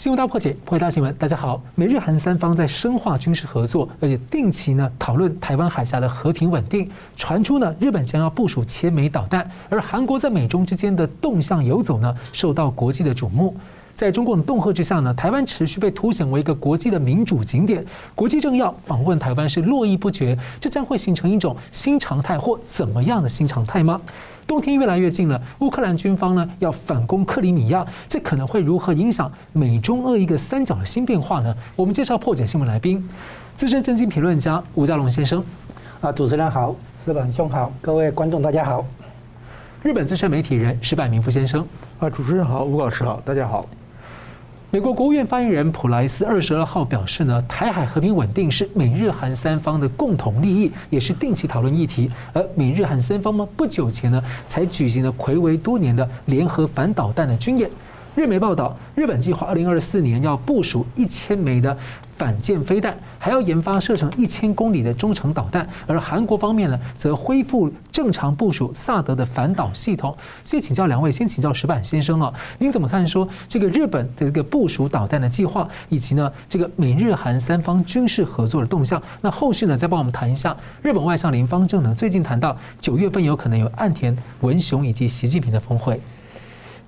新闻大破解，破解大新闻。大家好，美日韩三方在深化军事合作，而且定期呢讨论台湾海峡的和平稳定。传出呢，日本将要部署千枚导弹，而韩国在美中之间的动向游走呢，受到国际的瞩目。在中共的恫吓之下呢，台湾持续被凸显为一个国际的民主景点，国际政要访问台湾是络绎不绝。这将会形成一种新常态或怎么样的新常态吗？冬天越来越近了，乌克兰军方呢要反攻克里米亚，这可能会如何影响美中俄一个三角的新变化呢？我们介绍破解新闻来宾，资深政经评论家吴家龙先生。啊，主持人好，石板兄好，各位观众大家好。日本资深媒体人石柏明夫先生。啊，主持人好，吴老师好，大家好。美国国务院发言人普莱斯二十二号表示呢，台海和平稳定是美日韩三方的共同利益，也是定期讨论议题。而美日韩三方呢，不久前呢才举行了魁违多年的联合反导弹的军演。日媒报道，日本计划二零二四年要部署一千枚的反舰飞弹，还要研发射程一千公里的中程导弹。而韩国方面呢，则恢复正常部署萨德的反导系统。所以请教两位，先请教石板先生啊，您怎么看说这个日本的这个部署导弹的计划，以及呢这个美日韩三方军事合作的动向？那后续呢，再帮我们谈一下日本外相林芳正呢，最近谈到九月份有可能有岸田文雄以及习近平的峰会。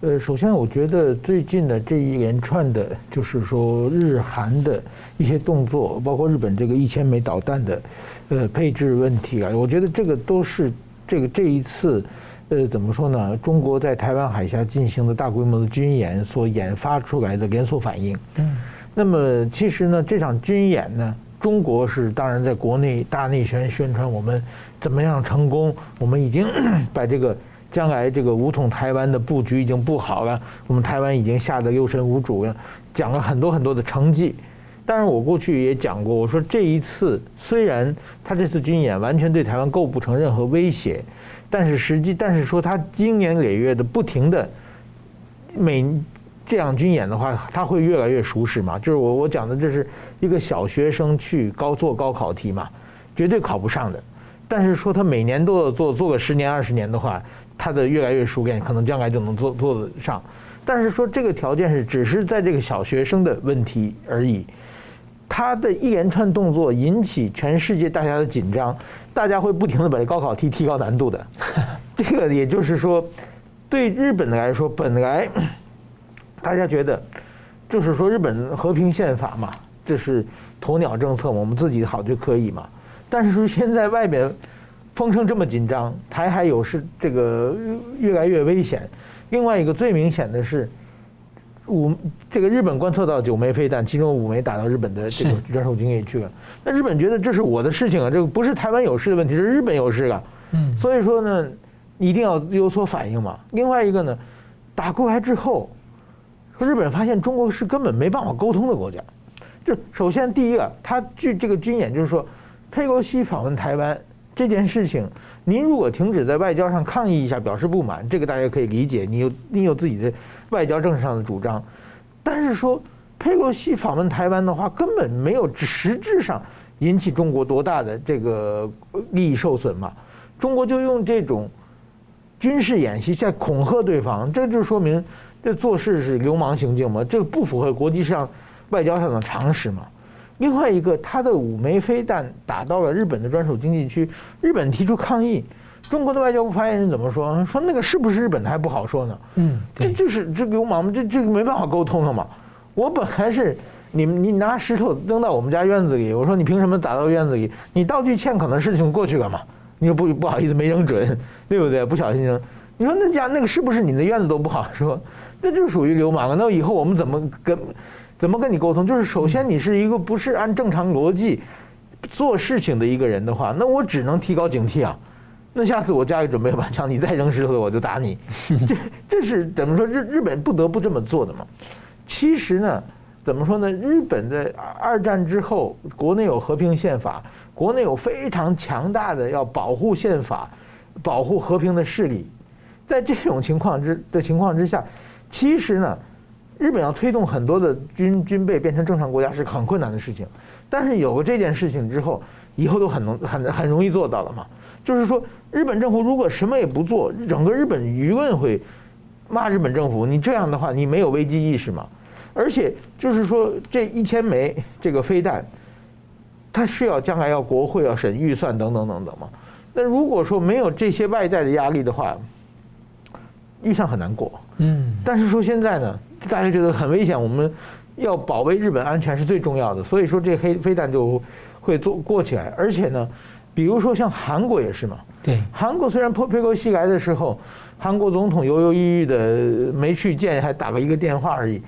呃，首先我觉得最近的这一连串的，就是说日韩的一些动作，包括日本这个一千枚导弹的，呃，配置问题啊，我觉得这个都是这个这一次，呃，怎么说呢？中国在台湾海峡进行的大规模的军演所研发出来的连锁反应。嗯。那么其实呢，这场军演呢，中国是当然在国内大内宣宣传我们怎么样成功，我们已经 把这个。将来这个武统台湾的布局已经布好了，我们台湾已经吓得六神无主了，讲了很多很多的成绩。但是，我过去也讲过，我说这一次虽然他这次军演完全对台湾构不成任何威胁，但是实际，但是说他经年累月的不停的每这样军演的话，他会越来越熟识嘛。就是我我讲的，这是一个小学生去高做高考题嘛，绝对考不上的。但是说他每年都要做做个十年二十年的话。他的越来越熟练，可能将来就能做做得上。但是说这个条件是只是在这个小学生的问题而已。他的一连串动作引起全世界大家的紧张，大家会不停地把这高考题提高难度的。这个也就是说，对日本来说，本来大家觉得就是说日本和平宪法嘛，这是鸵鸟政策，我们自己好就可以嘛。但是说现在外边。风声这么紧张，台海有事，这个越来越危险。另外一个最明显的是，五这个日本观测到九枚飞弹，其中五枚打到日本的这个专属经验区了。那日本觉得这是我的事情啊，这个不是台湾有事的问题，是日本有事啊。嗯，所以说呢，一定要有所反应嘛。另外一个呢，打过来之后，说日本发现中国是根本没办法沟通的国家。就首先第一个，他据这个军演就是说，佩洛西访问台湾。这件事情，您如果停止在外交上抗议一下，表示不满，这个大家可以理解。你有你有自己的外交政治上的主张，但是说佩洛西访问台湾的话，根本没有实质上引起中国多大的这个利益受损嘛。中国就用这种军事演习在恐吓对方，这就说明这做事是流氓行径嘛，这不符合国际上外交上的常识嘛。另外一个，他的五枚飞弹打到了日本的专属经济区，日本提出抗议，中国的外交部发言人怎么说？说那个是不是日本的还不好说呢？嗯，这就是这流氓嘛，这这个没办法沟通了嘛。我本来是你们，你拿石头扔到我们家院子里，我说你凭什么打到院子里？你道具欠，可能事情过去了嘛。你说不不好意思没扔准，对不对？不小心扔。你说那家那个是不是你的院子都不好说？那就属于流氓了。那以后我们怎么跟？怎么跟你沟通？就是首先你是一个不是按正常逻辑做事情的一个人的话，那我只能提高警惕啊。那下次我家里准备把枪，你再扔石头，我就打你。这这是怎么说？日日本不得不这么做的嘛。其实呢，怎么说呢？日本的二战之后，国内有和平宪法，国内有非常强大的要保护宪法、保护和平的势力。在这种情况之的情况之下，其实呢。日本要推动很多的军军备变成正常国家是很困难的事情，但是有了这件事情之后，以后都很能很很容易做到了嘛。就是说，日本政府如果什么也不做，整个日本舆论会骂日本政府。你这样的话，你没有危机意识嘛？而且就是说这一千枚这个飞弹，它是要将来要国会要审预算等等等等嘛。那如果说没有这些外在的压力的话，预算很难过。嗯。但是说现在呢，大家觉得很危险，我们要保卫日本安全是最重要的，所以说这黑飞弹就会做过起来。而且呢，比如说像韩国也是嘛。对，韩国虽然破佩洛西来的时候，韩国总统犹犹豫豫的没去见，还打了一个电话而已。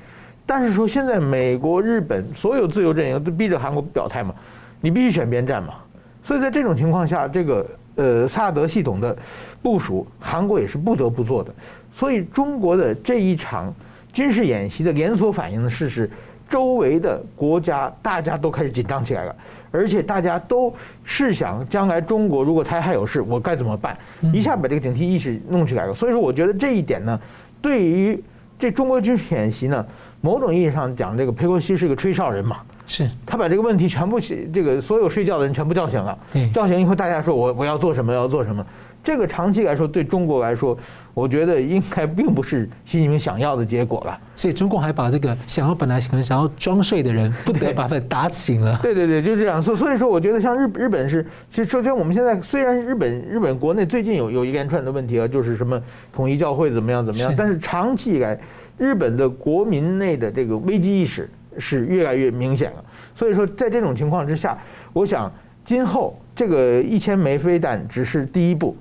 但是说现在美国、日本所有自由阵营都逼着韩国表态嘛，你必须选边站嘛。所以在这种情况下，这个呃萨德系统的部署，韩国也是不得不做的。所以中国的这一场军事演习的连锁反应的事实，周围的国家大家都开始紧张起来了。而且大家都试想，将来中国如果台海有事，我该怎么办？一下把这个警惕意识弄起来了。所以说，我觉得这一点呢，对于这中国军事演习呢，某种意义上讲，这个佩洛西是个吹哨人嘛，是他把这个问题全部这个所有睡觉的人全部叫醒了，叫醒以后大家说我我要做什么要做什么。这个长期来说，对中国来说，我觉得应该并不是习近平想要的结果了。所以中共还把这个想要本来可能想要装睡的人，不得把他打醒了。对对对，就这样。所所以说，我觉得像日日本是，其实首先我们现在虽然日本日本国内最近有有一连串的问题啊，就是什么统一教会怎么样怎么样，但是长期以来，日本的国民内的这个危机意识是越来越明显了。所以说，在这种情况之下，我想今后这个一千枚飞弹只是第一步。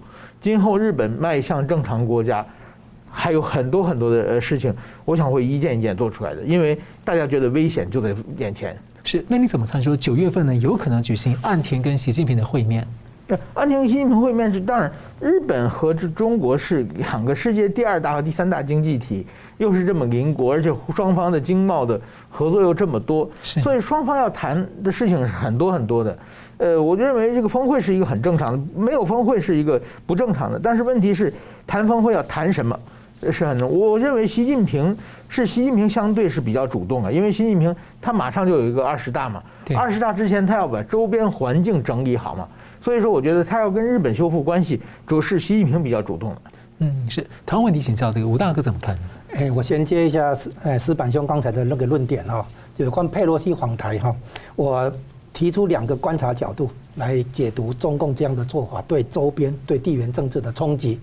今后日本迈向正常国家，还有很多很多的呃事情，我想会一件一件做出来的，因为大家觉得危险就在眼前。是，那你怎么看？说九月份呢，有可能举行岸田跟习近平的会面？岸田跟习近平会面是当然，日本和这中国是两个世界第二大和第三大经济体，又是这么邻国，而且双方的经贸的合作又这么多，所以双方要谈的事情是很多很多的。呃，我认为这个峰会是一个很正常的，没有峰会是一个不正常的。但是问题是，谈峰会要谈什么，是很重。我认为习近平是习近平相对是比较主动的，因为习近平他马上就有一个二十大嘛，二十大之前他要把周边环境整理好嘛，所以说我觉得他要跟日本修复关系，主要是习近平比较主动的。嗯，是。同样问题请教这个吴大哥怎么看？哎，我先接一下石哎石板兄刚才的那个论点哈，有关佩洛西访台哈，我。提出两个观察角度来解读中共这样的做法对周边、对地缘政治的冲击。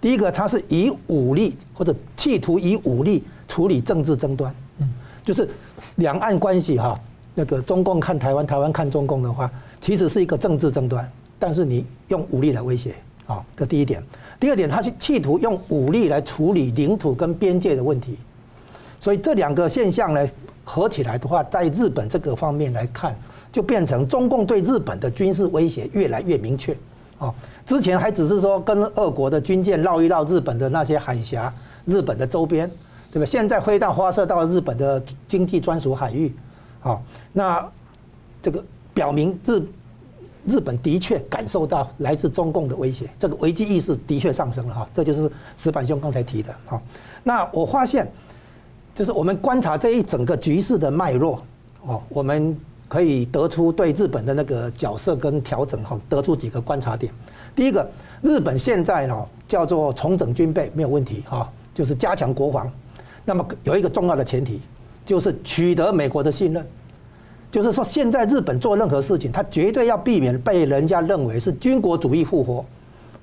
第一个，它是以武力或者企图以武力处理政治争端，嗯，就是两岸关系哈，那个中共看台湾，台湾看中共的话，其实是一个政治争端，但是你用武力来威胁，啊，这第一点。第二点，它是企图用武力来处理领土跟边界的问题，所以这两个现象呢合起来的话，在日本这个方面来看。就变成中共对日本的军事威胁越来越明确，哦，之前还只是说跟俄国的军舰绕一绕日本的那些海峡，日本的周边，对吧？现在飞弹发射到日本的经济专属海域，好，那这个表明日日本的确感受到来自中共的威胁，这个危机意识的确上升了哈，这就是石板兄刚才提的，好，那我发现就是我们观察这一整个局势的脉络，哦，我们。可以得出对日本的那个角色跟调整哈，得出几个观察点。第一个，日本现在呢叫做重整军备没有问题哈，就是加强国防。那么有一个重要的前提，就是取得美国的信任。就是说，现在日本做任何事情，他绝对要避免被人家认为是军国主义复活。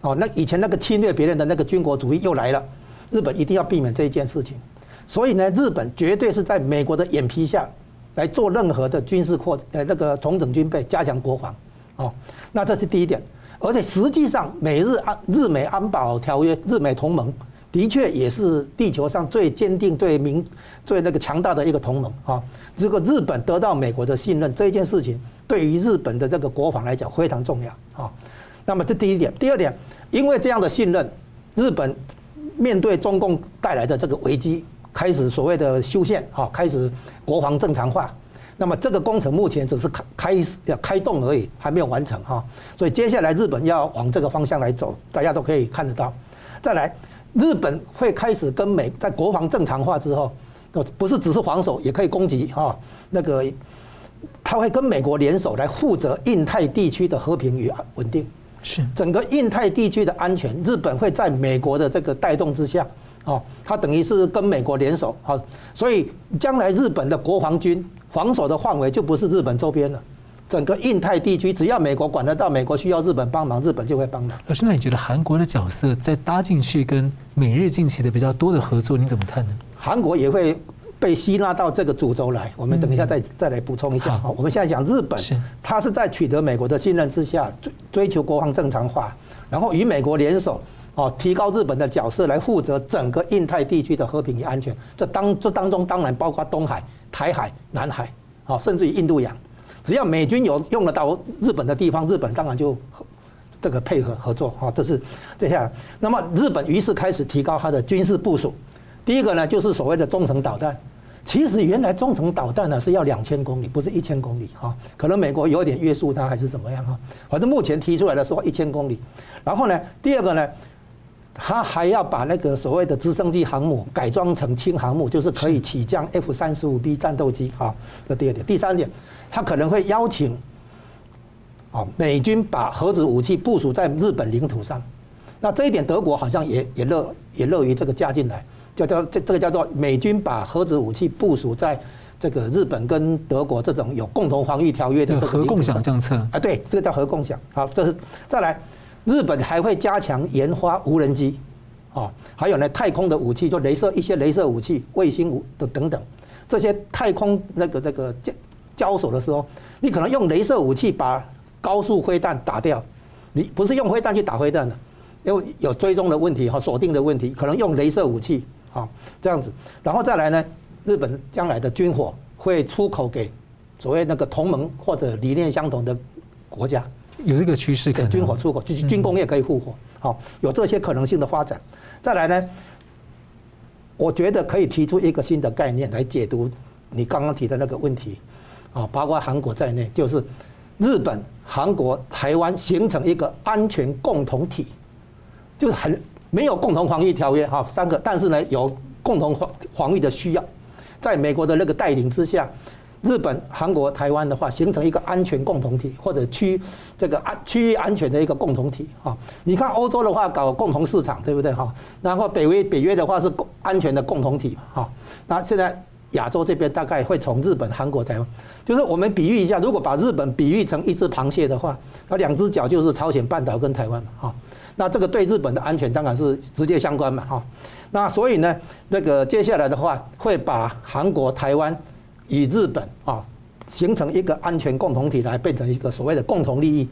哦，那以前那个侵略别人的那个军国主义又来了，日本一定要避免这一件事情。所以呢，日本绝对是在美国的眼皮下。来做任何的军事扩呃那个重整军备，加强国防，哦，那这是第一点。而且实际上，美日安日美安保条约、日美同盟，的确也是地球上最坚定、最明、最那个强大的一个同盟啊。这个日本得到美国的信任，这件事情对于日本的这个国防来讲非常重要啊。那么这第一点，第二点，因为这样的信任，日本面对中共带来的这个危机。开始所谓的修宪，哈，开始国防正常化。那么这个工程目前只是开开始要开动而已，还没有完成哈。所以接下来日本要往这个方向来走，大家都可以看得到。再来，日本会开始跟美在国防正常化之后，不是只是防守，也可以攻击哈。那个他会跟美国联手来负责印太地区的和平与稳定。是整个印太地区的安全，日本会在美国的这个带动之下。哦，它等于是跟美国联手，好，所以将来日本的国防军防守的范围就不是日本周边了，整个印太地区只要美国管得到，美国需要日本帮忙，日本就会帮忙。老师，那你觉得韩国的角色再搭进去跟美日近期的比较多的合作，你怎么看呢？韩国也会被吸纳到这个主轴来，我们等一下再再来补充一下。好，我们现在讲日本，它是在取得美国的信任之下追追求国防正常化，然后与美国联手。哦，提高日本的角色来负责整个印太地区的和平与安全。这当这当中当然包括东海、台海、南海，哦，甚至于印度洋。只要美军有用得到日本的地方，日本当然就这个配合合作。哈，这是接下来。那么日本于是开始提高它的军事部署。第一个呢，就是所谓的中程导弹。其实原来中程导弹呢是要两千公里，不是一千公里。哈，可能美国有点约束它还是怎么样哈。反正目前提出来的说一千公里。然后呢，第二个呢？他还要把那个所谓的直升机航母改装成轻航母，就是可以起降 F 三十五 B 战斗机啊。这第二点，第三点，他可能会邀请啊美军把核子武器部署在日本领土上。那这一点，德国好像也也乐也乐于这个加进来，叫叫这这个叫做美军把核子武器部署在这个日本跟德国这种有共同防御条约的这个核共享政策啊，对，这个叫核共享。好，这是再来。日本还会加强研发无人机，啊，还有呢，太空的武器，就镭射一些镭射武器、卫星武的等等，这些太空那个那个交交手的时候，你可能用镭射武器把高速飞弹打掉，你不是用飞弹去打飞弹的，因为有追踪的问题和锁定的问题，可能用镭射武器，啊，这样子，然后再来呢，日本将来的军火会出口给所谓那个同盟或者理念相同的国家。有这个趋势，给军火出口，就是军工业可以复活，好，有这些可能性的发展。再来呢，我觉得可以提出一个新的概念来解读你刚刚提的那个问题，啊，包括韩国在内，就是日本、韩国、台湾形成一个安全共同体，就是很没有共同防御条约哈，三个，但是呢有共同防防御的需要，在美国的那个带领之下。日本、韩国、台湾的话，形成一个安全共同体，或者区这个安区域安全的一个共同体啊。你看欧洲的话，搞共同市场，对不对哈？然后北约北约的话是共安全的共同体哈。那现在亚洲这边大概会从日本、韩国、台湾，就是我们比喻一下，如果把日本比喻成一只螃蟹的话，那两只脚就是朝鲜半岛跟台湾嘛哈。那这个对日本的安全当然是直接相关嘛哈。那所以呢，那个接下来的话会把韩国、台湾。与日本啊形成一个安全共同体，来变成一个所谓的共同利益。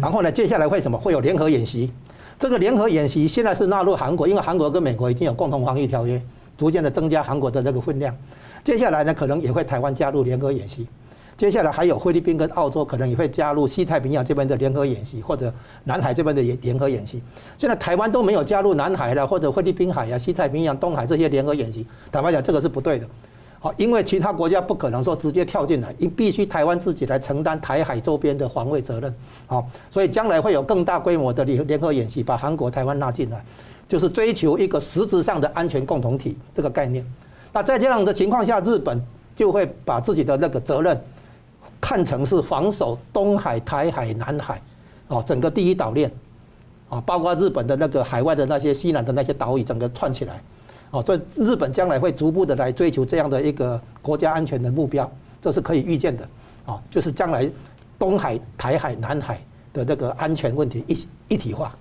然后呢，接下来会什么？会有联合演习。这个联合演习现在是纳入韩国，因为韩国跟美国已经有共同防御条约，逐渐的增加韩国的这个分量。接下来呢，可能也会台湾加入联合演习。接下来还有菲律宾跟澳洲可能也会加入西太平洋这边的联合演习，或者南海这边的联联合演习。现在台湾都没有加入南海了，或者菲律宾海呀、西太平洋、东海这些联合演习。坦白讲，这个是不对的。因为其他国家不可能说直接跳进来，因必须台湾自己来承担台海周边的防卫责任。好，所以将来会有更大规模的联联合演习，把韩国、台湾纳进来，就是追求一个实质上的安全共同体这个概念。那在这样的情况下，日本就会把自己的那个责任看成是防守东海、台海、南海，哦，整个第一岛链，啊，包括日本的那个海外的那些西南的那些岛屿，整个串起来。哦，所以日本将来会逐步的来追求这样的一个国家安全的目标，这是可以预见的。啊，就是将来东海、台海、南海的这个安全问题一一体化，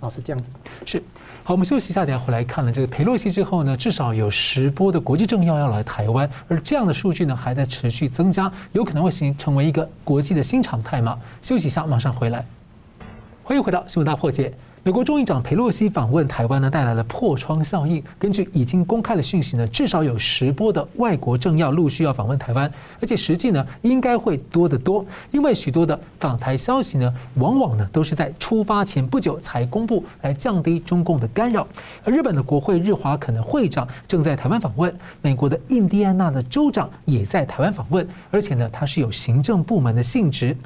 啊，是这样子。是，好，我们休息一下，等下回来看了这个裴洛西之后呢，至少有十波的国际政要要来台湾，而这样的数据呢还在持续增加，有可能会形成为一个国际的新常态吗？休息一下，马上回来。欢迎回到新闻大破解。美国众议长佩洛西访问台湾呢，带来了破窗效应。根据已经公开的讯息呢，至少有十波的外国政要陆续要访问台湾，而且实际呢应该会多得多，因为许多的访台消息呢，往往呢都是在出发前不久才公布，来降低中共的干扰。而日本的国会日华可能会长正在台湾访问，美国的印第安纳的州长也在台湾访问，而且呢，他是有行政部门的性质。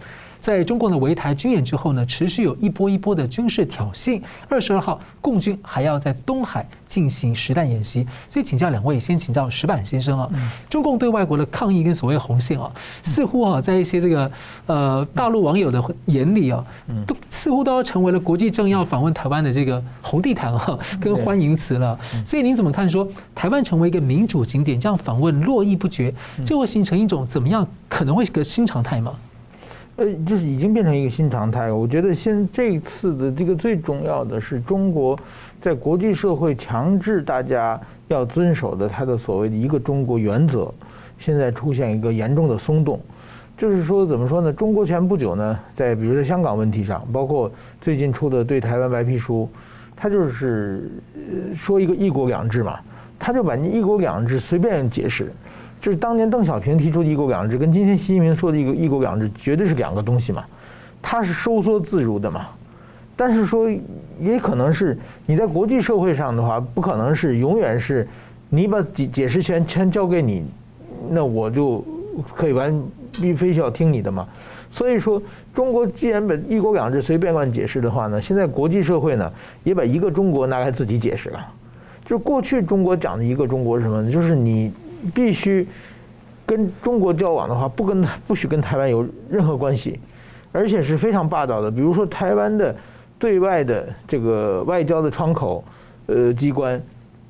在中共的围台军演之后呢，持续有一波一波的军事挑衅。二十二号，共军还要在东海进行实弹演习。所以请教两位，先请教石板先生啊，中共对外国的抗议跟所谓红线啊，似乎啊，在一些这个呃大陆网友的眼里啊，都似乎都要成为了国际政要访问台湾的这个红地毯啊，跟欢迎词了。所以您怎么看？说台湾成为一个民主景点，这样访问络绎不绝，就会形成一种怎么样？可能会是个新常态吗？呃，就是已经变成一个新常态。我觉得现这一次的这个最重要的是中国在国际社会强制大家要遵守的他的所谓的一个中国原则，现在出现一个严重的松动。就是说，怎么说呢？中国前不久呢，在比如在香港问题上，包括最近出的对台湾白皮书，他就是说一个一国两制嘛，他就把你一国两制随便解释。就是当年邓小平提出的一国两制，跟今天习近平说的一个一国两制绝对是两个东西嘛，它是收缩自如的嘛，但是说也可能是你在国际社会上的话，不可能是永远是你把解解释权全交给你，那我就可以完必非需要听你的嘛。所以说，中国既然把一国两制随便乱解释的话呢，现在国际社会呢也把一个中国拿来自己解释了。就过去中国讲的一个中国是什么呢？就是你。必须跟中国交往的话，不跟不许跟台湾有任何关系，而且是非常霸道的。比如说台湾的对外的这个外交的窗口，呃，机关，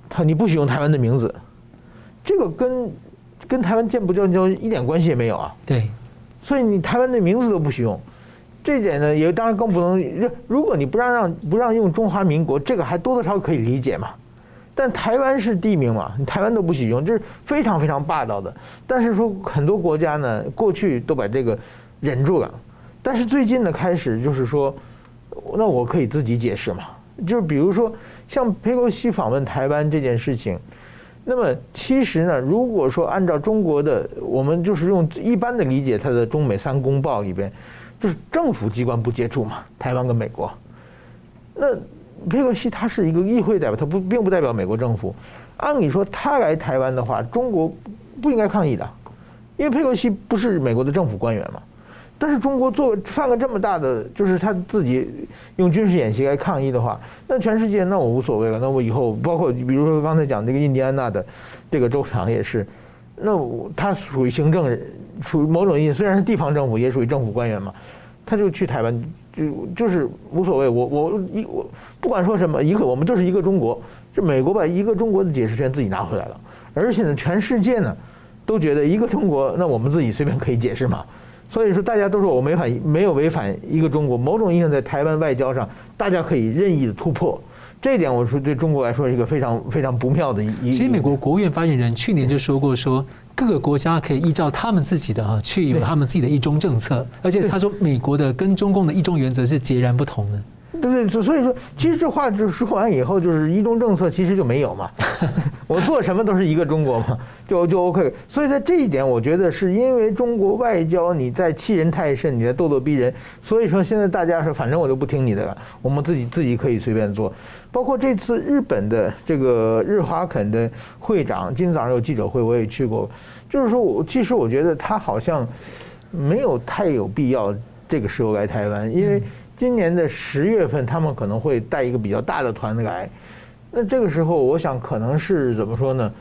他你不许用台湾的名字，这个跟跟台湾建不建交一点关系也没有啊。对，所以你台湾的名字都不许用，这点呢也当然更不能。如果你不让让不让用中华民国，这个还多多少少可以理解嘛。但台湾是地名嘛，你台湾都不许用，这是非常非常霸道的。但是说很多国家呢，过去都把这个忍住了，但是最近呢开始就是说，那我可以自己解释嘛。就是比如说像佩洛西访问台湾这件事情，那么其实呢，如果说按照中国的，我们就是用一般的理解，它的中美三公报里边，就是政府机关不接触嘛，台湾跟美国，那。佩洛西他是一个议会代表，他不并不代表美国政府。按理说他来台湾的话，中国不应该抗议的，因为佩洛西不是美国的政府官员嘛。但是中国做犯了这么大的，就是他自己用军事演习来抗议的话，那全世界那我无所谓了。那我以后包括比如说刚才讲这个印第安纳的这个州长也是，那他属于行政，属于某种意义，虽然是地方政府，也属于政府官员嘛，他就去台湾。就就是无所谓，我我一我不管说什么，一个我们就是一个中国，这美国把一个中国的解释权自己拿回来了，而且呢，全世界呢都觉得一个中国，那我们自己随便可以解释嘛。所以说大家都说我违反没有违反一个中国，某种意义上在台湾外交上，大家可以任意的突破，这一点我说对中国来说是一个非常非常不妙的一。其实美国国务院发言人去年就说过说。各个国家可以依照他们自己的啊，去有他们自己的一中政策，而且他说美国的跟中共的一中原则是截然不同的。对对，所以说，其实这话就说完以后，就是一中政策其实就没有嘛。我做什么都是一个中国嘛，就就 OK。所以在这一点，我觉得是因为中国外交你在欺人太甚，你在咄咄逼人，所以说现在大家说，反正我就不听你的了，我们自己自己可以随便做。包括这次日本的这个日华肯的会长，今天早上有记者会，我也去过。就是说我其实我觉得他好像没有太有必要这个时候来台湾，因为今年的十月份他们可能会带一个比较大的团来。那这个时候我想可能是怎么说呢？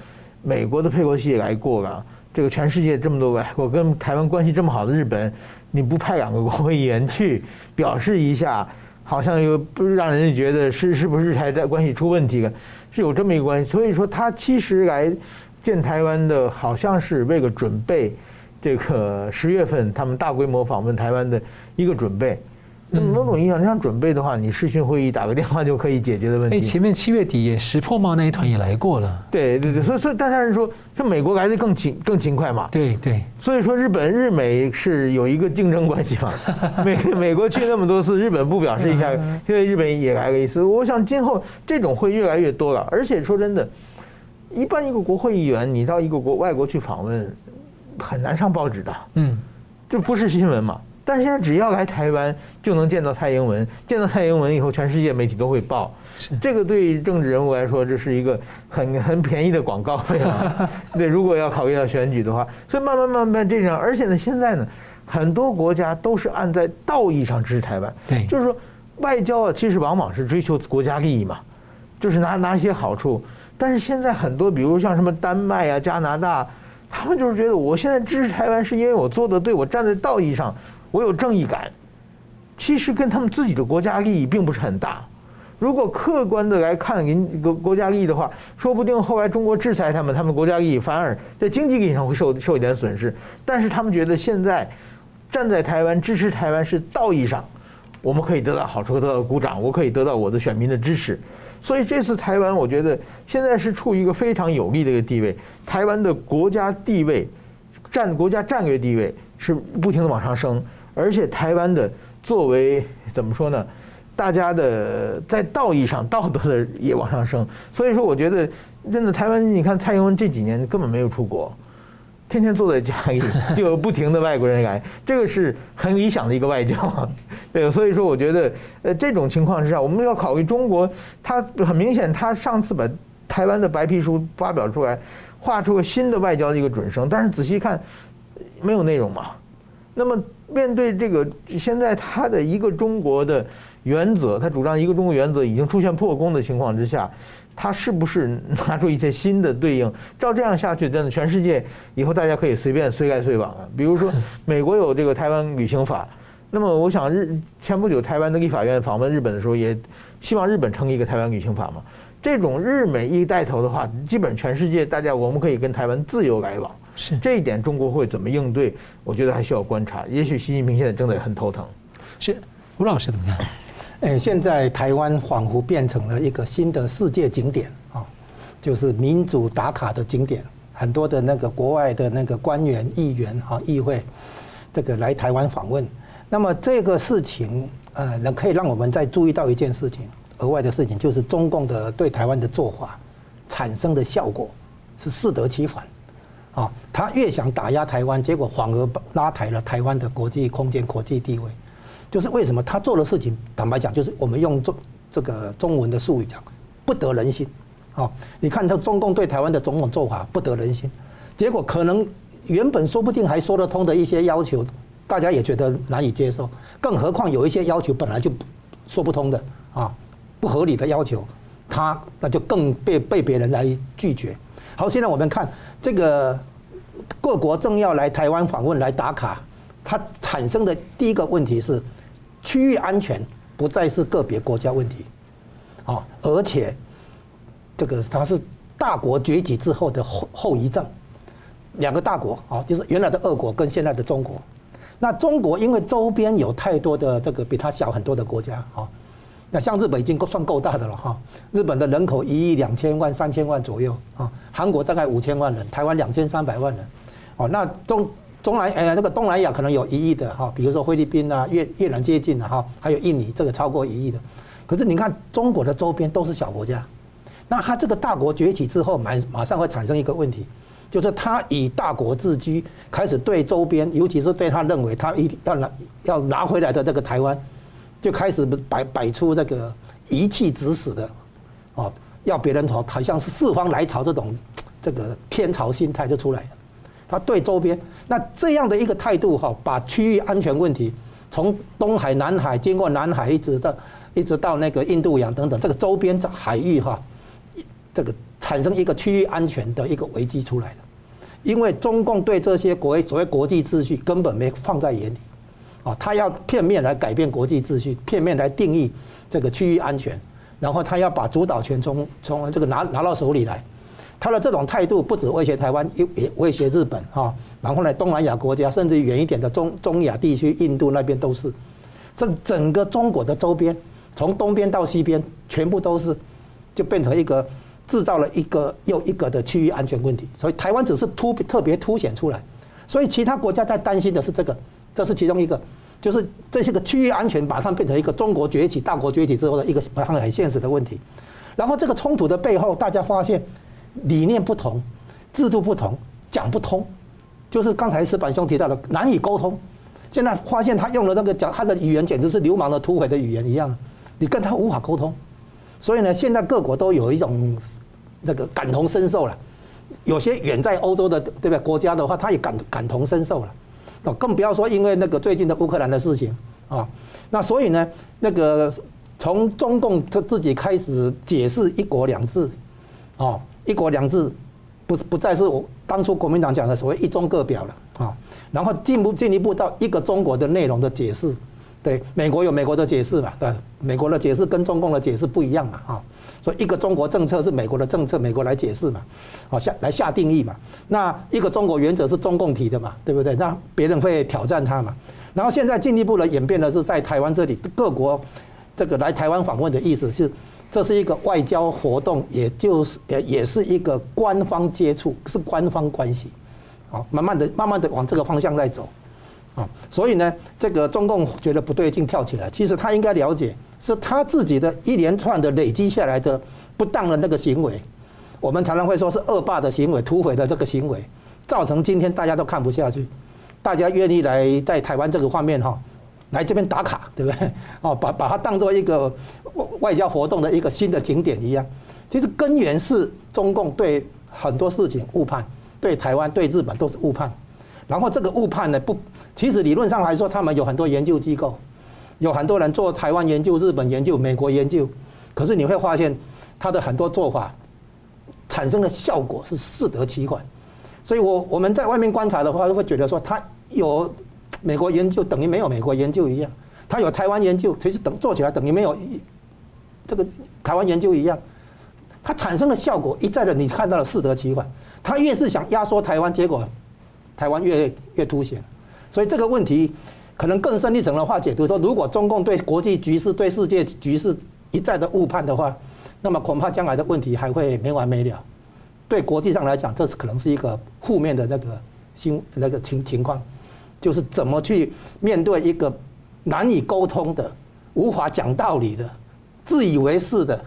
美国的佩洛西也来过了，这个全世界这么多外国跟台湾关系这么好的日本，你不派两个国会议员去表示一下？好像又不让人家觉得是是不是台在关系出问题了，是有这么一个关系。所以说他其实来见台湾的，好像是为了准备这个十月份他们大规模访问台湾的一个准备。那么某种意义上，你想准备的话，你视讯会议打个电话就可以解决的问题。哎，前面七月底也石破茂那一团也来过了。对对对，所以所以大家是说，这美国来的更勤更勤快嘛？对对。所以说日本日美是有一个竞争关系嘛？美美国去那么多次，日本不表示一下，因为日本也来了一次。我想今后这种会越来越多了。而且说真的，一般一个国会议员，你到一个国外国去访问，很难上报纸的。嗯，这不是新闻嘛。但是现在只要来台湾就能见到蔡英文，见到蔡英文以后，全世界媒体都会报。这个对政治人物来说，这是一个很 很便宜的广告费啊。对，如果要考虑到选举的话，所以慢慢慢慢这样，而且呢，现在呢，很多国家都是按在道义上支持台湾。对，就是说外交啊，其实往往是追求国家利益嘛，就是拿拿一些好处。但是现在很多，比如像什么丹麦啊、加拿大，他们就是觉得我现在支持台湾是因为我做的对，我站在道义上，我有正义感。其实跟他们自己的国家利益并不是很大。如果客观的来看您国国家利益的话，说不定后来中国制裁他们，他们国家利益反而在经济利益上会受受一点损失。但是他们觉得现在站在台湾支持台湾是道义上，我们可以得到好处，得到鼓掌，我可以得到我的选民的支持。所以这次台湾，我觉得现在是处于一个非常有利的一个地位。台湾的国家地位、战国家战略地位是不停的往上升，而且台湾的作为怎么说呢？大家的在道义上、道德的也往上升。所以说，我觉得真的台湾，你看蔡英文这几年根本没有出国。天天坐在家里，就有不停的外国人来，这个是很理想的一个外交，对，所以说我觉得，呃，这种情况之下，我们要考虑中国，他很明显，他上次把台湾的白皮书发表出来，画出个新的外交的一个准绳，但是仔细看，没有内容嘛。那么面对这个现在他的一个中国的原则，他主张一个中国原则已经出现破功的情况之下。他是不是拿出一些新的对应？照这样下去，真的全世界以后大家可以随便随来随往了。比如说，美国有这个台湾旅行法，那么我想日前不久台湾的立法院访问日本的时候，也希望日本成立一个台湾旅行法嘛。这种日美一带头的话，基本全世界大家我们可以跟台湾自由来往。是这一点，中国会怎么应对？我觉得还需要观察。也许习近平现在正在很头疼。是吴老师怎么看？哎，现在台湾仿佛变成了一个新的世界景点啊，就是民主打卡的景点，很多的那个国外的那个官员、议员啊、议会，这个来台湾访问。那么这个事情，呃，能可以让我们再注意到一件事情，额外的事情，就是中共的对台湾的做法产生的效果是适得其反，啊，他越想打压台湾，结果反而拉抬了台湾的国际空间、国际地位。就是为什么他做的事情，坦白讲，就是我们用中这个中文的术语讲，不得人心。啊，你看他中共对台湾的种种做法不得人心，结果可能原本说不定还说得通的一些要求，大家也觉得难以接受。更何况有一些要求本来就说不通的啊，不合理的要求，他那就更被被别人来拒绝。好，现在我们看这个各国政要来台湾访问来打卡，它产生的第一个问题是。区域安全不再是个别国家问题，啊，而且这个它是大国崛起之后的后后遗症。两个大国啊，就是原来的俄国跟现在的中国。那中国因为周边有太多的这个比它小很多的国家啊，那像日本已经够算够大的了哈。日本的人口一亿两千万三千万左右啊，韩国大概五千万人，台湾两千三百万人，哦，那中。中南呃那个东南亚可能有一亿的哈，比如说菲律宾啊、越越南接近的哈，还有印尼这个超过一亿的。可是你看中国的周边都是小国家，那它这个大国崛起之后，马马上会产生一个问题，就是它以大国自居，开始对周边，尤其是对他认为他一要拿要拿回来的这个台湾，就开始摆摆出那个一气指使的，哦，要别人朝好像是四方来朝这种这个天朝心态就出来了。他对周边那这样的一个态度哈，把区域安全问题从东海、南海，经过南海一直到一直到那个印度洋等等，这个周边的海域哈，这个产生一个区域安全的一个危机出来了。因为中共对这些国所谓国际秩序根本没放在眼里，啊，他要片面来改变国际秩序，片面来定义这个区域安全，然后他要把主导权从从这个拿拿到手里来。他的这种态度不止威胁台湾，也也威胁日本哈，然后呢，东南亚国家，甚至远一点的中中亚地区，印度那边都是，这整个中国的周边，从东边到西边，全部都是，就变成一个制造了一个又一个的区域安全问题。所以台湾只是突特别凸显出来，所以其他国家在担心的是这个，这是其中一个，就是这些个区域安全马上变成一个中国崛起、大国崛起之后的一个很很现实的问题。然后这个冲突的背后，大家发现。理念不同，制度不同，讲不通，就是刚才石板兄提到的难以沟通。现在发现他用的那个讲他的语言，简直是流氓的土匪的语言一样，你跟他无法沟通。所以呢，现在各国都有一种那个感同身受了。有些远在欧洲的对不对国家的话，他也感感同身受了。哦，更不要说因为那个最近的乌克兰的事情啊。那所以呢，那个从中共他自己开始解释“一国两制”，哦，“一国两制”不是不再是我当初国民党讲的所谓“一中各表”了啊。然后进步进一步到一个中国的内容的解释，对，美国有美国的解释嘛，对，美国的解释跟中共的解释不一样嘛，啊。所以一个中国政策是美国的政策，美国来解释嘛，好下来下定义嘛。那一个中国原则是中共提的嘛，对不对？那别人会挑战他嘛。然后现在进一步的演变的是在台湾这里各国这个来台湾访问的意思是，这是一个外交活动，也就是也也是一个官方接触，是官方关系。好，慢慢的慢慢的往这个方向在走。啊，所以呢，这个中共觉得不对劲，跳起来。其实他应该了解，是他自己的一连串的累积下来的不当的那个行为。我们常常会说是恶霸的行为、土匪的这个行为，造成今天大家都看不下去，大家愿意来在台湾这个方面哈，来这边打卡，对不对？哦，把把它当做一个外交活动的一个新的景点一样。其实根源是中共对很多事情误判，对台湾、对日本都是误判。然后这个误判呢，不，其实理论上来说，他们有很多研究机构，有很多人做台湾研究、日本研究、美国研究，可是你会发现，他的很多做法产生的效果是适得其反。所以我我们在外面观察的话，会觉得说，他有美国研究等于没有美国研究一样，他有台湾研究，其实等做起来等于没有这个台湾研究一样，它产生的效果一再的你看到了适得其反。他越是想压缩台湾，结果。台湾越越凸显，所以这个问题可能更深一层的话解读说，如果中共对国际局势、对世界局势一再的误判的话，那么恐怕将来的问题还会没完没了。对国际上来讲，这是可能是一个负面的那个新那个情情况，就是怎么去面对一个难以沟通的、无法讲道理的、自以为是的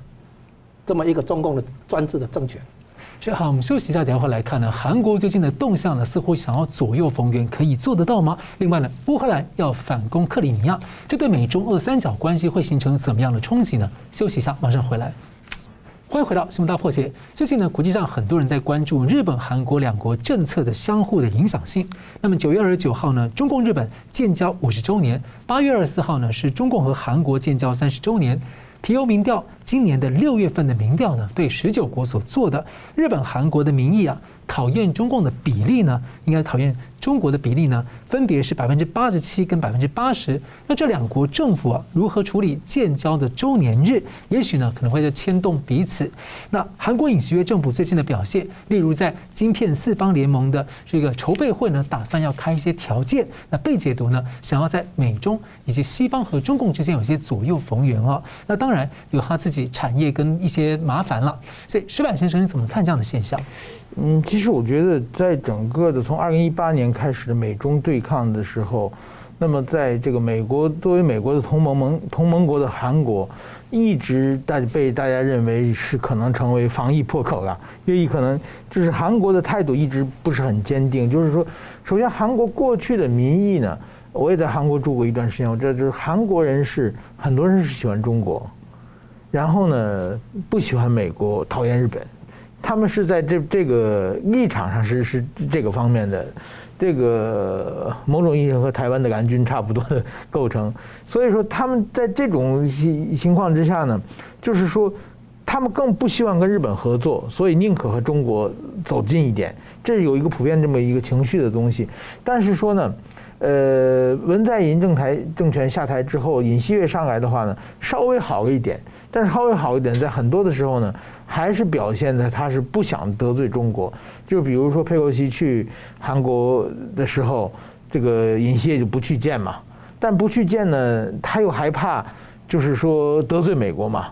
这么一个中共的专制的政权。所以好，我们休息一下，等会来看呢。韩国最近的动向呢，似乎想要左右逢源，可以做得到吗？另外呢，乌克兰要反攻克里米亚，这对美中俄三角关系会形成怎么样的冲击呢？休息一下，马上回来。欢迎回到新闻大破解。最近呢，国际上很多人在关注日本、韩国两国政策的相互的影响性。那么九月二十九号呢，中共日本建交五十周年；八月二十四号呢，是中共和韩国建交三十周年。皮尤民调今年的六月份的民调呢，对十九国所做的日本、韩国的民意啊，讨厌中共的比例呢，应该讨厌。中国的比例呢，分别是百分之八十七跟百分之八十。那这两国政府啊，如何处理建交的周年日？也许呢，可能会在牵动彼此。那韩国尹锡悦政府最近的表现，例如在晶片四方联盟的这个筹备会呢，打算要开一些条件。那被解读呢，想要在美中以及西方和中共之间有些左右逢源啊。那当然有他自己产业跟一些麻烦了。所以石板先生，你怎么看这样的现象？嗯，其实我觉得，在整个的从二零一八年开始的美中对抗的时候，那么在这个美国作为美国的同盟盟同盟国的韩国，一直大被大家认为是可能成为防疫破口了，因为可能就是韩国的态度一直不是很坚定。就是说，首先韩国过去的民意呢，我也在韩国住过一段时间，我知道就是韩国人是很多人是喜欢中国，然后呢不喜欢美国，讨厌日本。他们是在这这个立场上是是这个方面的，这个某种意义上和台湾的蓝军差不多的构成，所以说他们在这种情情况之下呢，就是说他们更不希望跟日本合作，所以宁可和中国走近一点，这是有一个普遍这么一个情绪的东西。但是说呢，呃，文在寅政台政权下台之后，尹锡悦上来的话呢，稍微好一点，但是稍微好一点，在很多的时候呢。还是表现的他是不想得罪中国，就比如说佩洛西去韩国的时候，这个尹锡悦就不去见嘛，但不去见呢，他又害怕，就是说得罪美国嘛，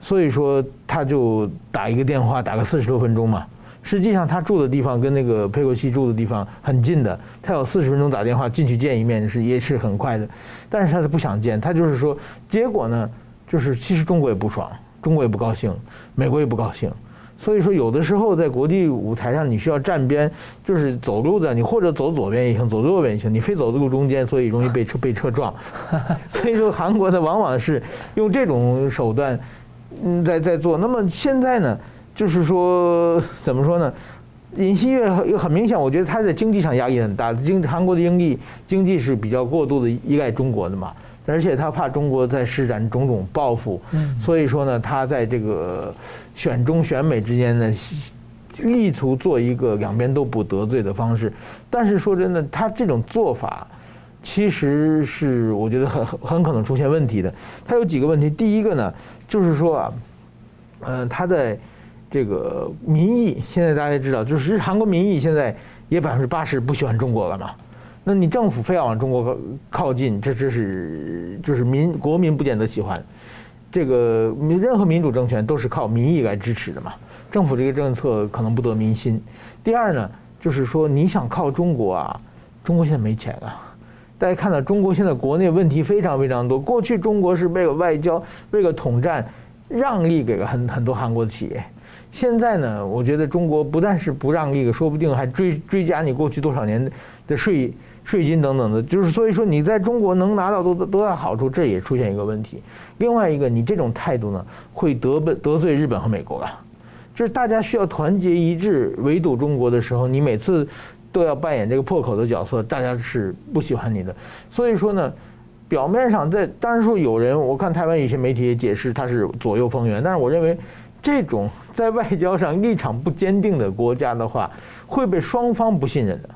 所以说他就打一个电话，打个四十多分钟嘛。实际上他住的地方跟那个佩洛西住的地方很近的，他有四十分钟打电话进去见一面是也是很快的，但是他是不想见，他就是说，结果呢，就是其实中国也不爽。中国也不高兴，美国也不高兴，所以说有的时候在国际舞台上，你需要站边，就是走路的，你或者走左边也行，走右边也行，你非走路中间，所以容易被车被车撞。所以说韩国的往往是用这种手段，嗯，在在做。那么现在呢，就是说怎么说呢？尹锡悦又很明显，我觉得他在经济上压力很大。经韩国的经济经济是比较过度的依赖中国的嘛，而且他怕中国在施展种种报复，所以说呢，他在这个选中选美之间呢，力图做一个两边都不得罪的方式。但是说真的，他这种做法其实是我觉得很很很可能出现问题的。他有几个问题，第一个呢，就是说啊，嗯，他在。这个民意现在大家知道，就是韩国民意现在也百分之八十不喜欢中国了嘛。那你政府非要往中国靠近，这这是就是民国民不见得喜欢。这个任何民主政权都是靠民意来支持的嘛。政府这个政策可能不得民心。第二呢，就是说你想靠中国啊，中国现在没钱啊。大家看到中国现在国内问题非常非常多。过去中国是为了外交、为了统战，让利给了很很多韩国的企业。现在呢，我觉得中国不但是不让利，说不定还追追加你过去多少年的税税金等等的，就是所以说你在中国能拿到多多大好处，这也出现一个问题。另外一个，你这种态度呢，会得得罪日本和美国了。就是大家需要团结一致围堵中国的时候，你每次都要扮演这个破口的角色，大家是不喜欢你的。所以说呢，表面上在当然说有人，我看台湾有些媒体也解释他是左右逢源，但是我认为。这种在外交上立场不坚定的国家的话，会被双方不信任的。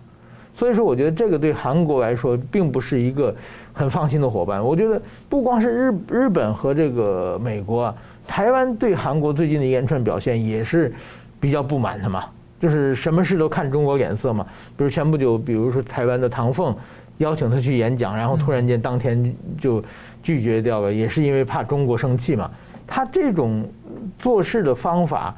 所以说，我觉得这个对韩国来说并不是一个很放心的伙伴。我觉得不光是日日本和这个美国啊，台湾对韩国最近的一连串表现也是比较不满的嘛，就是什么事都看中国脸色嘛。比如前不久，比如说台湾的唐凤邀请他去演讲，然后突然间当天就拒绝掉了，也是因为怕中国生气嘛。他这种做事的方法，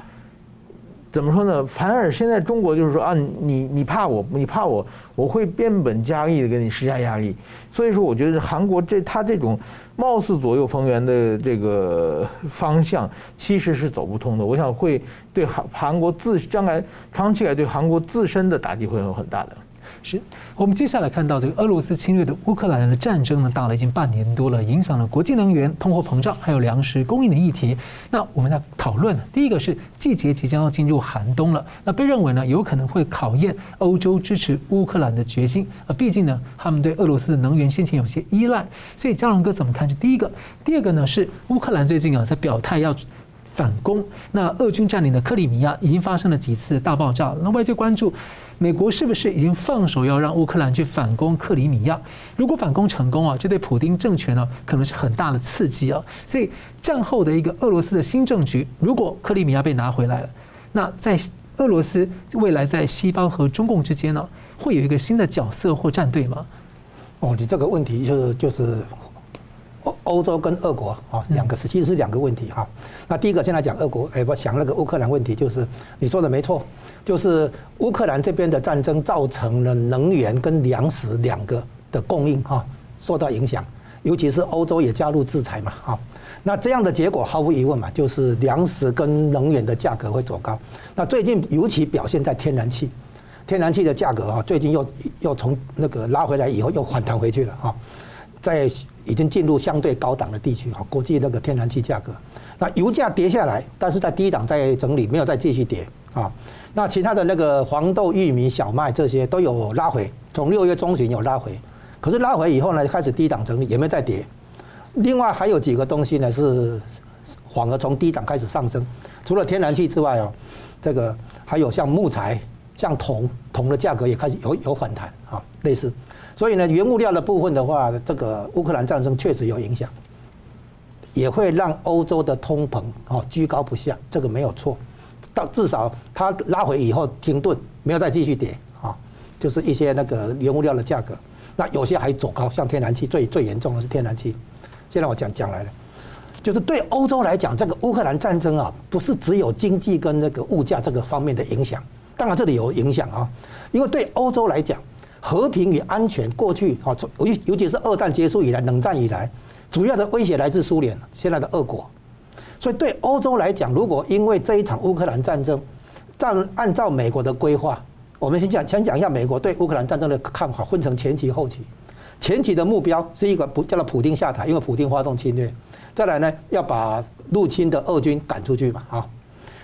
怎么说呢？反而现在中国就是说啊，你你怕我，你怕我，我会变本加厉的给你施加压力。所以说，我觉得韩国这他这种貌似左右逢源的这个方向，其实是走不通的。我想会对韩韩国自将来长期来对韩国自身的打击会有很大的。我们接下来看到这个俄罗斯侵略的乌克兰的战争呢，打了已经半年多了，影响了国际能源、通货膨胀，还有粮食供应的议题。那我们来讨论，第一个是季节即将要进入寒冬了，那被认为呢有可能会考验欧洲支持乌克兰的决心啊，毕竟呢他们对俄罗斯的能源先前有些依赖。所以嘉龙哥怎么看？是第一个，第二个呢是乌克兰最近啊在表态要反攻，那俄军占领的克里米亚已经发生了几次大爆炸，那外界关注。美国是不是已经放手要让乌克兰去反攻克里米亚？如果反攻成功啊，这对普丁政权呢可能是很大的刺激啊。所以战后的一个俄罗斯的新政局，如果克里米亚被拿回来了，那在俄罗斯未来在西方和中共之间呢，会有一个新的角色或战队吗？哦，你这个问题就是就是。欧洲跟俄国啊，两个是其实是两个问题哈。那第一个先来讲俄国，哎，我想那个乌克兰问题，就是你说的没错，就是乌克兰这边的战争造成了能源跟粮食两个的供应哈受到影响，尤其是欧洲也加入制裁嘛哈。那这样的结果毫无疑问嘛，就是粮食跟能源的价格会走高。那最近尤其表现在天然气，天然气的价格啊，最近又又从那个拉回来以后又反弹回去了哈，在。已经进入相对高档的地区哈，国际那个天然气价格，那油价跌下来，但是在低档在整理，没有再继续跌啊。那其他的那个黄豆、玉米、小麦这些都有拉回，从六月中旬有拉回，可是拉回以后呢，开始低档整理，也没有再跌。另外还有几个东西呢，是反而从低档开始上升，除了天然气之外哦，这个还有像木材、像铜，铜的价格也开始有有反弹啊，类似。所以呢，原物料的部分的话，这个乌克兰战争确实有影响，也会让欧洲的通膨哦居高不下，这个没有错。到至少它拉回以后停顿，没有再继续跌啊，就是一些那个原物料的价格，那有些还走高，像天然气最最严重的是天然气。现在我讲讲来了，就是对欧洲来讲，这个乌克兰战争啊，不是只有经济跟那个物价这个方面的影响，当然这里有影响啊，因为对欧洲来讲。和平与安全，过去啊，尤尤其是二战结束以来，冷战以来，主要的威胁来自苏联，现在的俄国。所以对欧洲来讲，如果因为这一场乌克兰战争，按按照美国的规划，我们先讲先讲一下美国对乌克兰战争的看法，分成前期后期。前期的目标是一个不叫做普丁下台，因为普丁发动侵略，再来呢要把入侵的俄军赶出去嘛啊。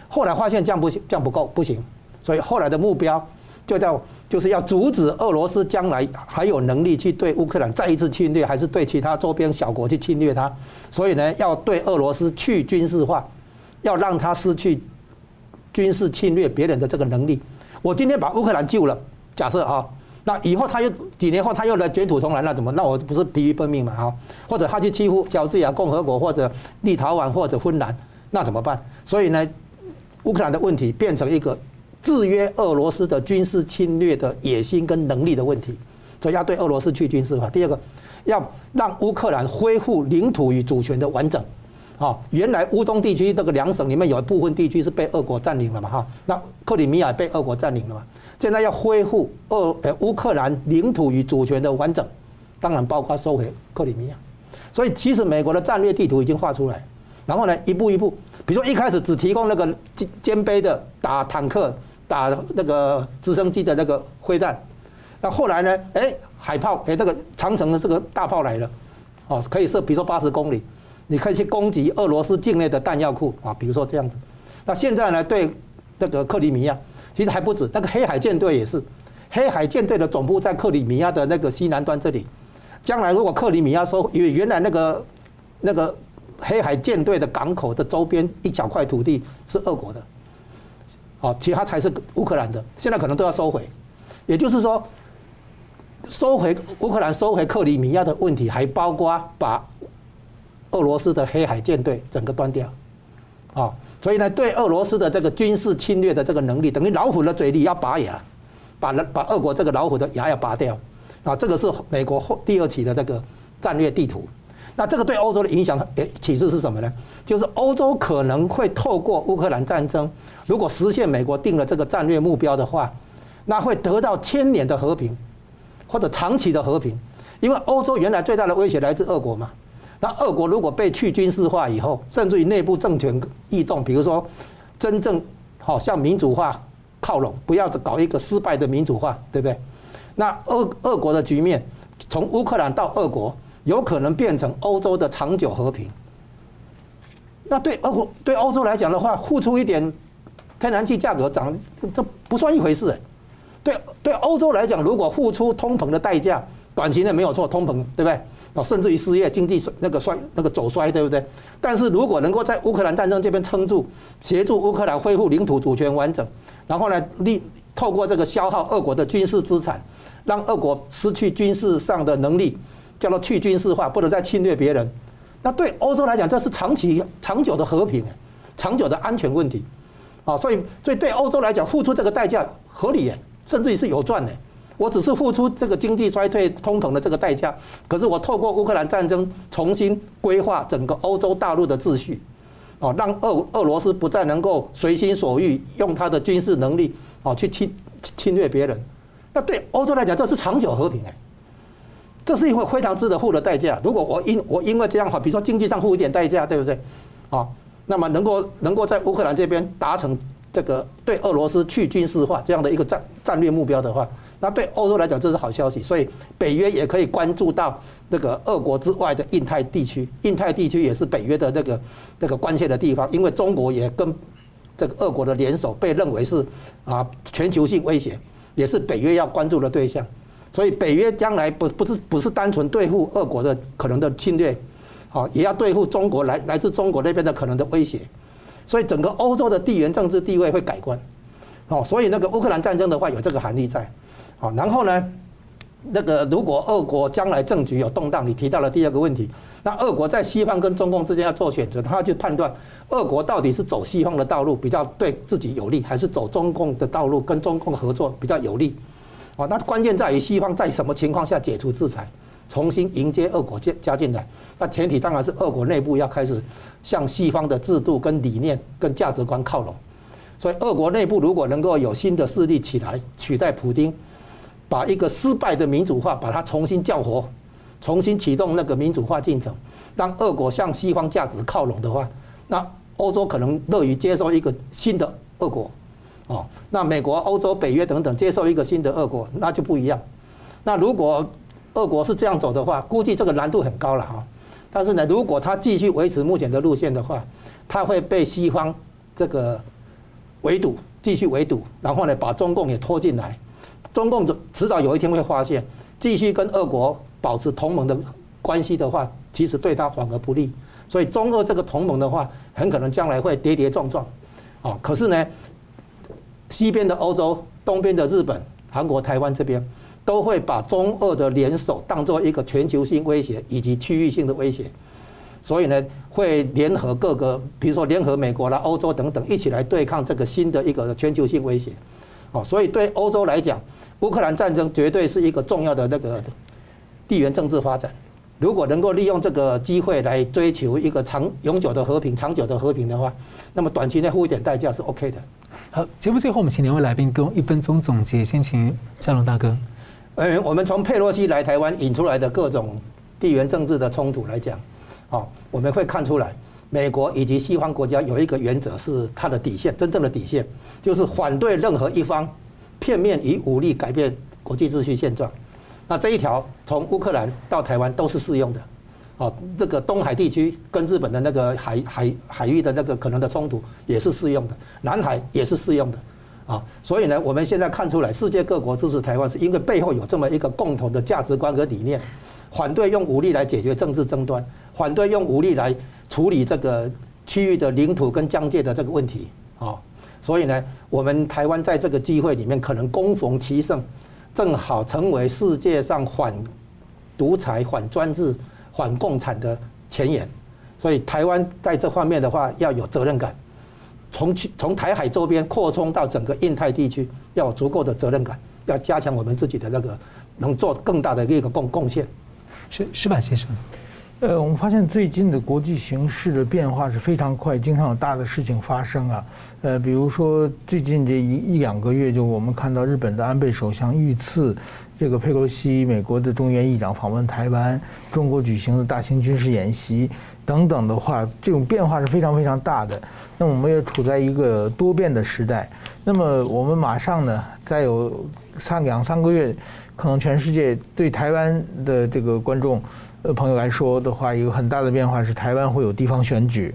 后来发现这样不行，这样不够不行，所以后来的目标就叫就是要阻止俄罗斯将来还有能力去对乌克兰再一次侵略，还是对其他周边小国去侵略它。所以呢，要对俄罗斯去军事化，要让他失去军事侵略别人的这个能力。我今天把乌克兰救了，假设啊，那以后他又几年后他又来卷土重来，那怎么？那我不是疲于奔命嘛？哈，或者他去欺负乔治亚共和国或者立陶宛或者芬兰，那怎么办？所以呢，乌克兰的问题变成一个制约俄罗斯的军事侵略的野心跟能力的问题，所以要对俄罗斯去军事化。第二个，要让乌克兰恢复领土与主权的完整。好，原来乌东地区这个两省里面有一部分地区是被俄国占领了嘛？哈，那克里米亚被俄国占领了嘛？现在要恢复俄呃乌克兰领土与主权的完整，当然包括收回克里米亚。所以其实美国的战略地图已经画出来，然后呢一步一步，比如说一开始只提供那个肩肩背的打坦克、打那个直升机的那个飞弹，那后来呢，哎海炮，哎这个长城的这个大炮来了，哦可以射，比如说八十公里。你可以去攻击俄罗斯境内的弹药库啊，比如说这样子。那现在呢，对那个克里米亚，其实还不止，那个黑海舰队也是，黑海舰队的总部在克里米亚的那个西南端这里。将来如果克里米亚收，因为原来那个那个黑海舰队的港口的周边一小块土地是俄国的，哦，其他才是乌克兰的，现在可能都要收回。也就是说，收回乌克兰、收回克里米亚的问题，还包括把。俄罗斯的黑海舰队整个端掉，啊，所以呢，对俄罗斯的这个军事侵略的这个能力，等于老虎的嘴里要拔牙，把把俄国这个老虎的牙要拔掉，啊，这个是美国后第二期的这个战略地图。那这个对欧洲的影响诶启示是什么呢？就是欧洲可能会透过乌克兰战争，如果实现美国定了这个战略目标的话，那会得到千年的和平，或者长期的和平，因为欧洲原来最大的威胁来自俄国嘛。那俄国如果被去军事化以后，甚至于内部政权异动，比如说真正好向民主化靠拢，不要搞一个失败的民主化，对不对？那俄俄国的局面，从乌克兰到俄国，有可能变成欧洲的长久和平。那对俄国对欧洲来讲的话，付出一点天然气价格涨，这不算一回事。对对欧洲来讲，如果付出通膨的代价，短期内没有错，通膨对不对？啊，甚至于失业、经济那个衰那个走衰，对不对？但是如果能够在乌克兰战争这边撑住，协助乌克兰恢复领土主权完整，然后呢，利透过这个消耗俄国的军事资产，让俄国失去军事上的能力，叫做去军事化，不能再侵略别人。那对欧洲来讲，这是长期、长久的和平，长久的安全问题。啊，所以，所以对欧洲来讲，付出这个代价合理，甚至于是有赚的。我只是付出这个经济衰退、通膨的这个代价，可是我透过乌克兰战争重新规划整个欧洲大陆的秩序，哦，让俄俄罗斯不再能够随心所欲用他的军事能力哦去侵侵略别人。那对欧洲来讲，这是长久和平哎，这是一个非常值得付的代价。如果我因我因为这样的话，比如说经济上付一点代价，对不对？啊，那么能够能够在乌克兰这边达成这个对俄罗斯去军事化这样的一个战战略目标的话。那对欧洲来讲，这是好消息，所以北约也可以关注到那个俄国之外的印太地区。印太地区也是北约的那个那个关切的地方，因为中国也跟这个俄国的联手，被认为是啊全球性威胁，也是北约要关注的对象。所以北约将来不不是不是单纯对付俄国的可能的侵略，好，也要对付中国来来自中国那边的可能的威胁。所以整个欧洲的地缘政治地位会改观。哦，所以那个乌克兰战争的话，有这个含义在。好，然后呢，那个如果俄国将来政局有动荡，你提到了第二个问题，那俄国在西方跟中共之间要做选择，他要去判断俄国到底是走西方的道路比较对自己有利，还是走中共的道路跟中共合作比较有利。哦，那关键在于西方在什么情况下解除制裁，重新迎接俄国加加进来。那前提当然是俄国内部要开始向西方的制度跟理念跟价值观靠拢。所以俄国内部如果能够有新的势力起来取代普丁。把一个失败的民主化，把它重新叫活，重新启动那个民主化进程，让俄国向西方价值靠拢的话，那欧洲可能乐于接受一个新的俄国，哦，那美国、欧洲、北约等等接受一个新的俄国，那就不一样。那如果俄国是这样走的话，估计这个难度很高了哈。但是呢，如果他继续维持目前的路线的话，他会被西方这个围堵，继续围堵，然后呢把中共也拖进来，中共迟早有一天会发现，继续跟俄国保持同盟的关系的话，其实对他反而不利。所以中俄这个同盟的话，很可能将来会跌跌撞撞，啊，可是呢，西边的欧洲、东边的日本、韩国、台湾这边，都会把中俄的联手当做一个全球性威胁以及区域性的威胁，所以呢，会联合各个，比如说联合美国啦、欧洲等等，一起来对抗这个新的一个全球性威胁，哦，所以对欧洲来讲，乌克兰战争绝对是一个重要的那个地缘政治发展。如果能够利用这个机会来追求一个长永久的和平、长久的和平的话，那么短期内付一点代价是 OK 的。好，节目最后我们请两位来宾给我一分钟总结。先请嘉龙大哥。呃，我们从佩洛西来台湾引出来的各种地缘政治的冲突来讲，哦，我们会看出来，美国以及西方国家有一个原则是它的底线，真正的底线就是反对任何一方片面以武力改变国际秩序现状。那这一条从乌克兰到台湾都是适用的，哦，这个东海地区跟日本的那个海海海域的那个可能的冲突也是适用的，南海也是适用的，啊，所以呢，我们现在看出来，世界各国支持台湾，是因为背后有这么一个共同的价值观和理念，反对用武力来解决政治争端，反对用武力来处理这个区域的领土跟疆界的这个问题，啊，所以呢，我们台湾在这个机会里面可能攻逢其胜。正好成为世界上反独裁、反专制、反共产的前沿，所以台湾在这方面的话要有责任感，从从台海周边扩充到整个印太地区，要有足够的责任感，要加强我们自己的那个能做更大的一个贡贡献。是矢板先生，呃，我们发现最近的国际形势的变化是非常快，经常有大的事情发生啊。呃，比如说最近这一一两个月，就我们看到日本的安倍首相遇刺，这个佩洛西，美国的众议院议长访问台湾，中国举行的大型军事演习等等的话，这种变化是非常非常大的。那我们也处在一个多变的时代。那么我们马上呢，再有三两三个月，可能全世界对台湾的这个观众呃朋友来说的话，一个很大的变化是台湾会有地方选举，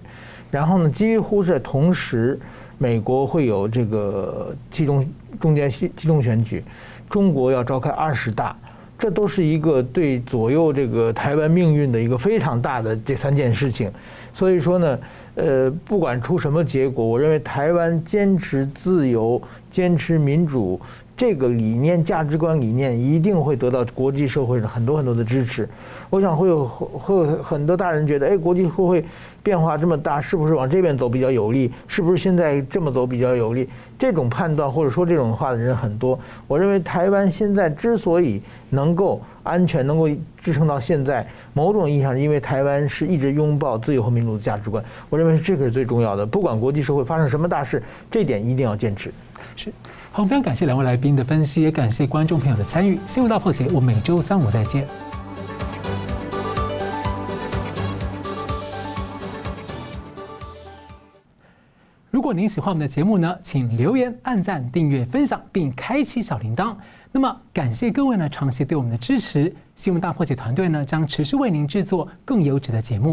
然后呢，几乎是同时。美国会有这个集中中间集中选举，中国要召开二十大，这都是一个对左右这个台湾命运的一个非常大的这三件事情。所以说呢，呃，不管出什么结果，我认为台湾坚持自由、坚持民主这个理念、价值观理念，一定会得到国际社会上很多很多的支持。我想会有会有很多大人觉得，哎，国际社会变化这么大，是不是往这边走比较有利？是不是现在这么走比较有利？这种判断或者说这种话的人很多。我认为台湾现在之所以能够安全，能够支撑到现在，某种意义上是因为台湾是一直拥抱自由和民主的价值观。我认为这个是最重要的。不管国际社会发生什么大事，这点一定要坚持。是，好，非常感谢两位来宾的分析，也感谢观众朋友的参与。新闻大破解，我每周三五再见。如果您喜欢我们的节目呢，请留言、按赞、订阅、分享，并开启小铃铛。那么，感谢各位呢长期对我们的支持。新闻大破解团队呢将持续为您制作更优质的节目。